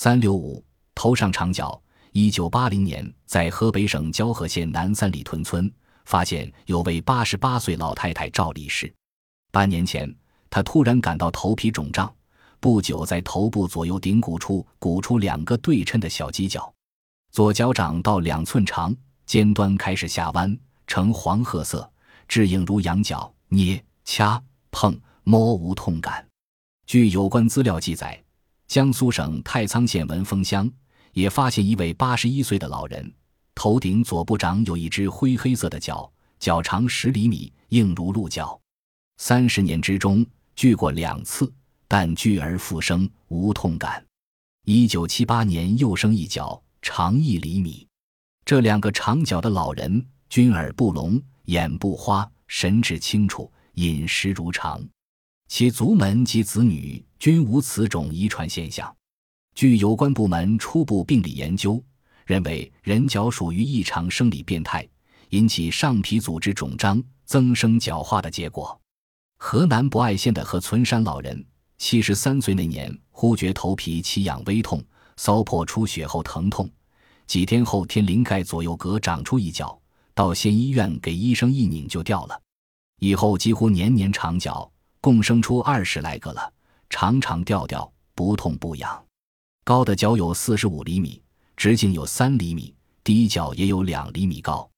三六五头上长角。一九八零年，在河北省交河县南三里屯村发现有位八十八岁老太太赵女士。半年前，她突然感到头皮肿胀，不久在头部左右顶骨处鼓出两个对称的小犄角，左脚掌到两寸长，尖端开始下弯，呈黄褐色，质硬如羊角，捏、掐、碰、摸无痛感。据有关资料记载，江苏省太仓县文峰乡。也发现一位八十一岁的老人，头顶左部长有一只灰黑色的角，脚长十厘米，硬如鹿角。三十年之中锯过两次，但锯而复生，无痛感。一九七八年又生一角，长一厘米。这两个长角的老人均耳不聋，眼不花，神志清楚，饮食如常，其族门及子女均无此种遗传现象。据有关部门初步病理研究，认为人脚属于异常生理变态，引起上皮组织肿胀、增生角化的结果。河南博爱县的何存山老人，七十三岁那年，忽觉头皮奇痒微痛，骚破出血后疼痛，几天后天灵盖左右隔长出一角，到县医院给医生一拧就掉了，以后几乎年年长角，共生出二十来个了，长长吊吊，不痛不痒。高的脚有四十五厘米，直径有三厘米，低脚也有两厘米高。